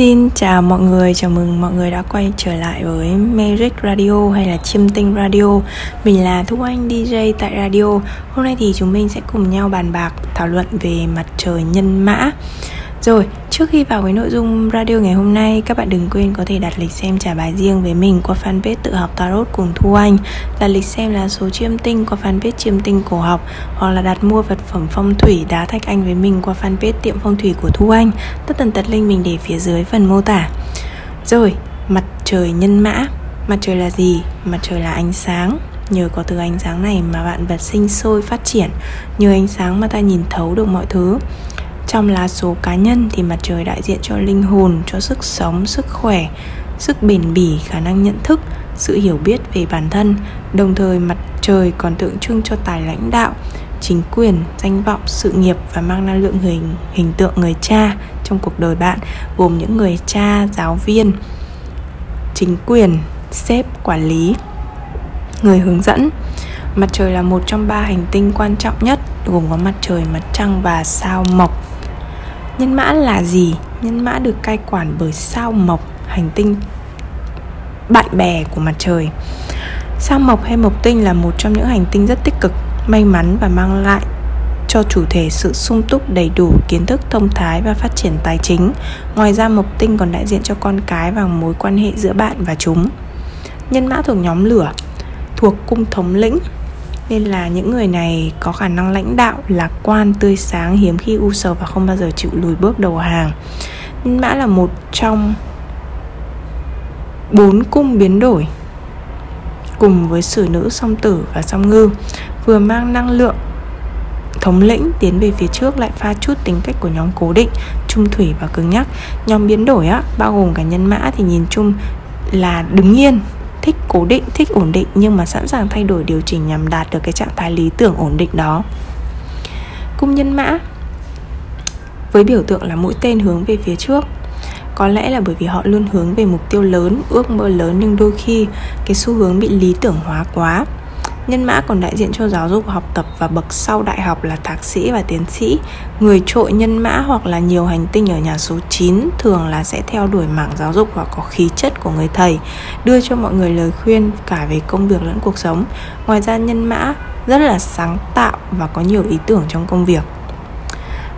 Xin chào mọi người, chào mừng mọi người đã quay trở lại với Magic Radio hay là Chiêm Tinh Radio. Mình là Thu Anh DJ tại radio. Hôm nay thì chúng mình sẽ cùng nhau bàn bạc thảo luận về mặt trời nhân mã rồi, trước khi vào với nội dung radio ngày hôm nay, các bạn đừng quên có thể đặt lịch xem trả bài riêng với mình qua fanpage tự học tarot cùng Thu Anh. Đặt lịch xem là số chiêm tinh qua fanpage chiêm tinh cổ học Hoặc là đặt mua vật phẩm phong thủy đá thạch anh với mình qua fanpage tiệm phong thủy của Thu Anh. Tất tần tật link mình để phía dưới phần mô tả. Rồi, mặt trời nhân mã. Mặt trời là gì? Mặt trời là ánh sáng. Nhờ có từ ánh sáng này mà vạn vật sinh sôi phát triển. Nhờ ánh sáng mà ta nhìn thấu được mọi thứ trong lá số cá nhân thì mặt trời đại diện cho linh hồn, cho sức sống, sức khỏe, sức bền bỉ, khả năng nhận thức, sự hiểu biết về bản thân. Đồng thời mặt trời còn tượng trưng cho tài lãnh đạo, chính quyền, danh vọng, sự nghiệp và mang năng lượng hình hình tượng người cha trong cuộc đời bạn, gồm những người cha, giáo viên, chính quyền, sếp, quản lý, người hướng dẫn. Mặt trời là một trong ba hành tinh quan trọng nhất gồm có mặt trời, mặt trăng và sao mộc Nhân mã là gì? Nhân mã được cai quản bởi sao mộc, hành tinh bạn bè của mặt trời. Sao mộc hay mộc tinh là một trong những hành tinh rất tích cực, may mắn và mang lại cho chủ thể sự sung túc đầy đủ kiến thức thông thái và phát triển tài chính. Ngoài ra mộc tinh còn đại diện cho con cái và mối quan hệ giữa bạn và chúng. Nhân mã thuộc nhóm lửa, thuộc cung thống lĩnh, nên là những người này có khả năng lãnh đạo lạc quan, tươi sáng, hiếm khi u sầu và không bao giờ chịu lùi bước đầu hàng. Nhân mã là một trong bốn cung biến đổi cùng với sử nữ, song tử và song ngư, vừa mang năng lượng thống lĩnh tiến về phía trước, lại pha chút tính cách của nhóm cố định, trung thủy và cứng nhắc. Nhóm biến đổi á, bao gồm cả nhân mã thì nhìn chung là đứng yên thích cố định, thích ổn định nhưng mà sẵn sàng thay đổi điều chỉnh nhằm đạt được cái trạng thái lý tưởng ổn định đó. Cung nhân mã, với biểu tượng là mũi tên hướng về phía trước. Có lẽ là bởi vì họ luôn hướng về mục tiêu lớn, ước mơ lớn nhưng đôi khi cái xu hướng bị lý tưởng hóa quá. Nhân mã còn đại diện cho giáo dục học tập và bậc sau đại học là thạc sĩ và tiến sĩ. Người trội nhân mã hoặc là nhiều hành tinh ở nhà số 9 thường là sẽ theo đuổi mảng giáo dục và có khí chất của người thầy, đưa cho mọi người lời khuyên cả về công việc lẫn cuộc sống. Ngoài ra nhân mã rất là sáng tạo và có nhiều ý tưởng trong công việc.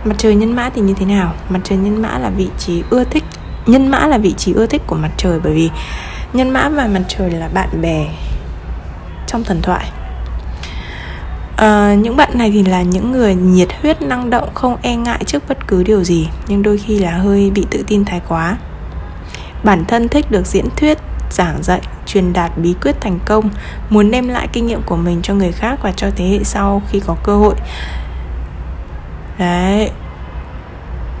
Mặt trời nhân mã thì như thế nào? Mặt trời nhân mã là vị trí ưa thích Nhân mã là vị trí ưa thích của mặt trời bởi vì nhân mã và mặt trời là bạn bè trong thần thoại. À, những bạn này thì là những người nhiệt huyết năng động không e ngại trước bất cứ điều gì nhưng đôi khi là hơi bị tự tin thái quá. Bản thân thích được diễn thuyết giảng dạy truyền đạt bí quyết thành công muốn đem lại kinh nghiệm của mình cho người khác và cho thế hệ sau khi có cơ hội. Đấy.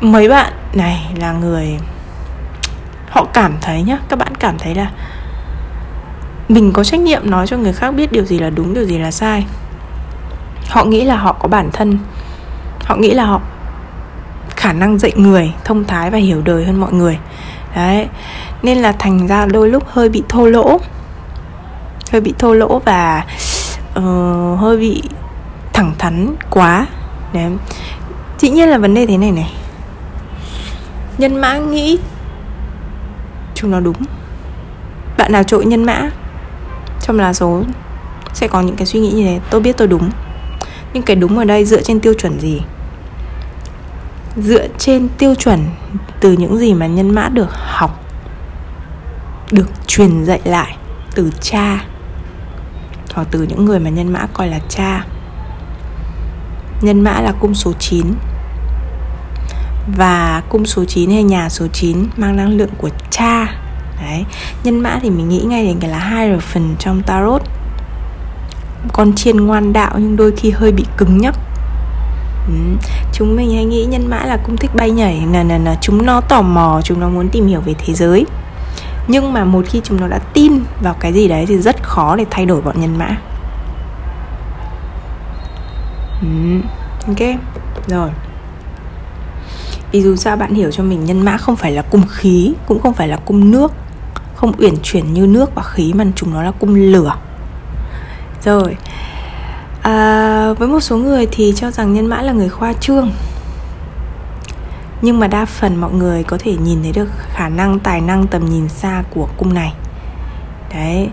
Mấy bạn này là người họ cảm thấy nhá các bạn cảm thấy là mình có trách nhiệm nói cho người khác biết điều gì là đúng điều gì là sai. Họ nghĩ là họ có bản thân. Họ nghĩ là họ khả năng dạy người thông thái và hiểu đời hơn mọi người. Đấy. Nên là thành ra đôi lúc hơi bị thô lỗ. Hơi bị thô lỗ và uh, hơi bị thẳng thắn quá. Đấy. Dĩ nhiên là vấn đề thế này này. Nhân mã nghĩ chúng nó đúng. Bạn nào trội nhân mã? Trong lá số sẽ có những cái suy nghĩ như thế. Tôi biết tôi đúng. Nhưng cái đúng ở đây dựa trên tiêu chuẩn gì? Dựa trên tiêu chuẩn từ những gì mà nhân mã được học, được truyền dạy lại từ cha, hoặc từ những người mà nhân mã coi là cha. Nhân mã là cung số 9 và cung số 9 hay nhà số 9 mang năng lượng của cha đấy. Nhân mã thì mình nghĩ ngay đến cái là hai phần trong tarot. Con chiên ngoan đạo nhưng đôi khi hơi bị cứng nhắc ừ. chúng mình hay nghĩ nhân mã là cung thích bay nhảy là là là chúng nó tò mò, chúng nó muốn tìm hiểu về thế giới. Nhưng mà một khi chúng nó đã tin vào cái gì đấy thì rất khó để thay đổi bọn nhân mã. Ừ. ok, rồi. Vì dù sao bạn hiểu cho mình nhân mã không phải là cung khí, cũng không phải là cung nước không uyển chuyển như nước và khí mà chúng nó là cung lửa. Rồi à, với một số người thì cho rằng nhân mã là người khoa trương. Nhưng mà đa phần mọi người có thể nhìn thấy được khả năng tài năng tầm nhìn xa của cung này. Đấy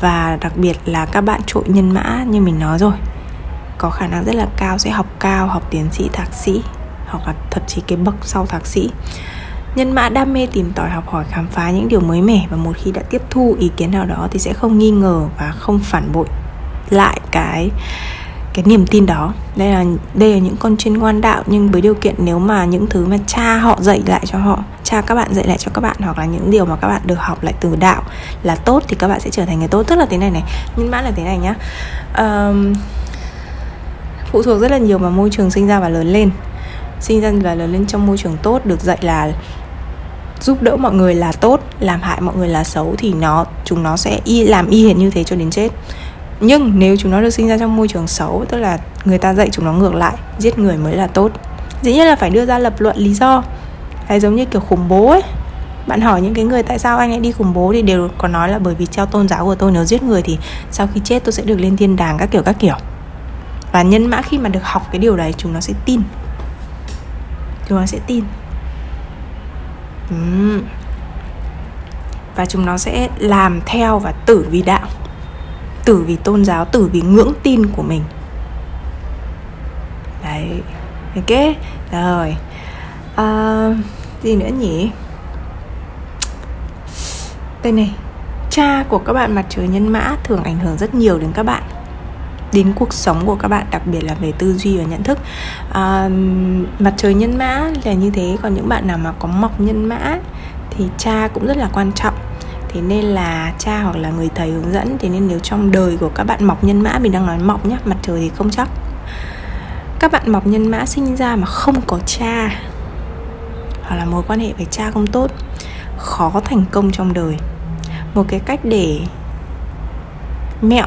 và đặc biệt là các bạn trội nhân mã như mình nói rồi có khả năng rất là cao sẽ học cao học tiến sĩ thạc sĩ hoặc là thậm chí cái bậc sau thạc sĩ nhân mã đam mê tìm tòi học hỏi khám phá những điều mới mẻ và một khi đã tiếp thu ý kiến nào đó thì sẽ không nghi ngờ và không phản bội lại cái cái niềm tin đó. Đây là đây là những con trên ngoan đạo nhưng với điều kiện nếu mà những thứ mà cha họ dạy lại cho họ cha các bạn dạy lại cho các bạn hoặc là những điều mà các bạn được học lại từ đạo là tốt thì các bạn sẽ trở thành người tốt. Tức là thế này này nhân mã là thế này nhá. Um, phụ thuộc rất là nhiều vào môi trường sinh ra và lớn lên. Sinh ra và lớn lên trong môi trường tốt được dạy là giúp đỡ mọi người là tốt, làm hại mọi người là xấu thì nó, chúng nó sẽ y, làm y hệt như thế cho đến chết. Nhưng nếu chúng nó được sinh ra trong môi trường xấu, tức là người ta dạy chúng nó ngược lại, giết người mới là tốt. Dĩ nhiên là phải đưa ra lập luận lý do. Hay giống như kiểu khủng bố ấy. Bạn hỏi những cái người tại sao anh lại đi khủng bố thì đều có nói là bởi vì theo tôn giáo của tôi, nếu giết người thì sau khi chết tôi sẽ được lên thiên đàng, các kiểu các kiểu. Và nhân mã khi mà được học cái điều đấy, chúng nó sẽ tin. Chúng nó sẽ tin uhm. và chúng nó sẽ làm theo và tử vì đạo tử vì tôn giáo tử vì ngưỡng tin của mình. Đấy ok rồi à, gì nữa nhỉ? Đây này cha của các bạn mặt trời nhân mã thường ảnh hưởng rất nhiều đến các bạn đến cuộc sống của các bạn đặc biệt là về tư duy và nhận thức. À, mặt trời nhân mã là như thế còn những bạn nào mà có mọc nhân mã thì cha cũng rất là quan trọng. Thế nên là cha hoặc là người thầy hướng dẫn thế nên nếu trong đời của các bạn mọc nhân mã mình đang nói mọc nhá mặt trời thì không chắc. Các bạn mọc nhân mã sinh ra mà không có cha hoặc là mối quan hệ với cha không tốt khó thành công trong đời. Một cái cách để mẹo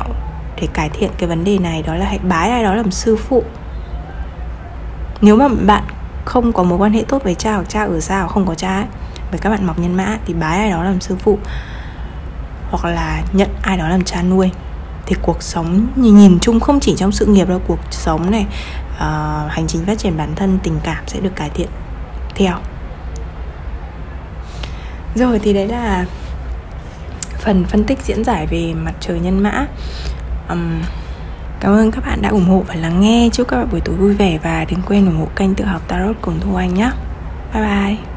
để cải thiện cái vấn đề này đó là hãy bái ai đó làm sư phụ. Nếu mà bạn không có mối quan hệ tốt với cha hoặc cha ở xa hoặc không có cha ấy, với các bạn mọc nhân mã thì bái ai đó làm sư phụ hoặc là nhận ai đó làm cha nuôi. Thì cuộc sống nhìn, nhìn chung không chỉ trong sự nghiệp đâu cuộc sống này uh, hành trình phát triển bản thân tình cảm sẽ được cải thiện theo. Rồi thì đấy là phần phân tích diễn giải về mặt trời nhân mã um, cảm ơn các bạn đã ủng hộ và lắng nghe. Chúc các bạn buổi tối vui vẻ và đừng quên ủng hộ kênh tự học tarot cùng thu anh nhé. Bye bye.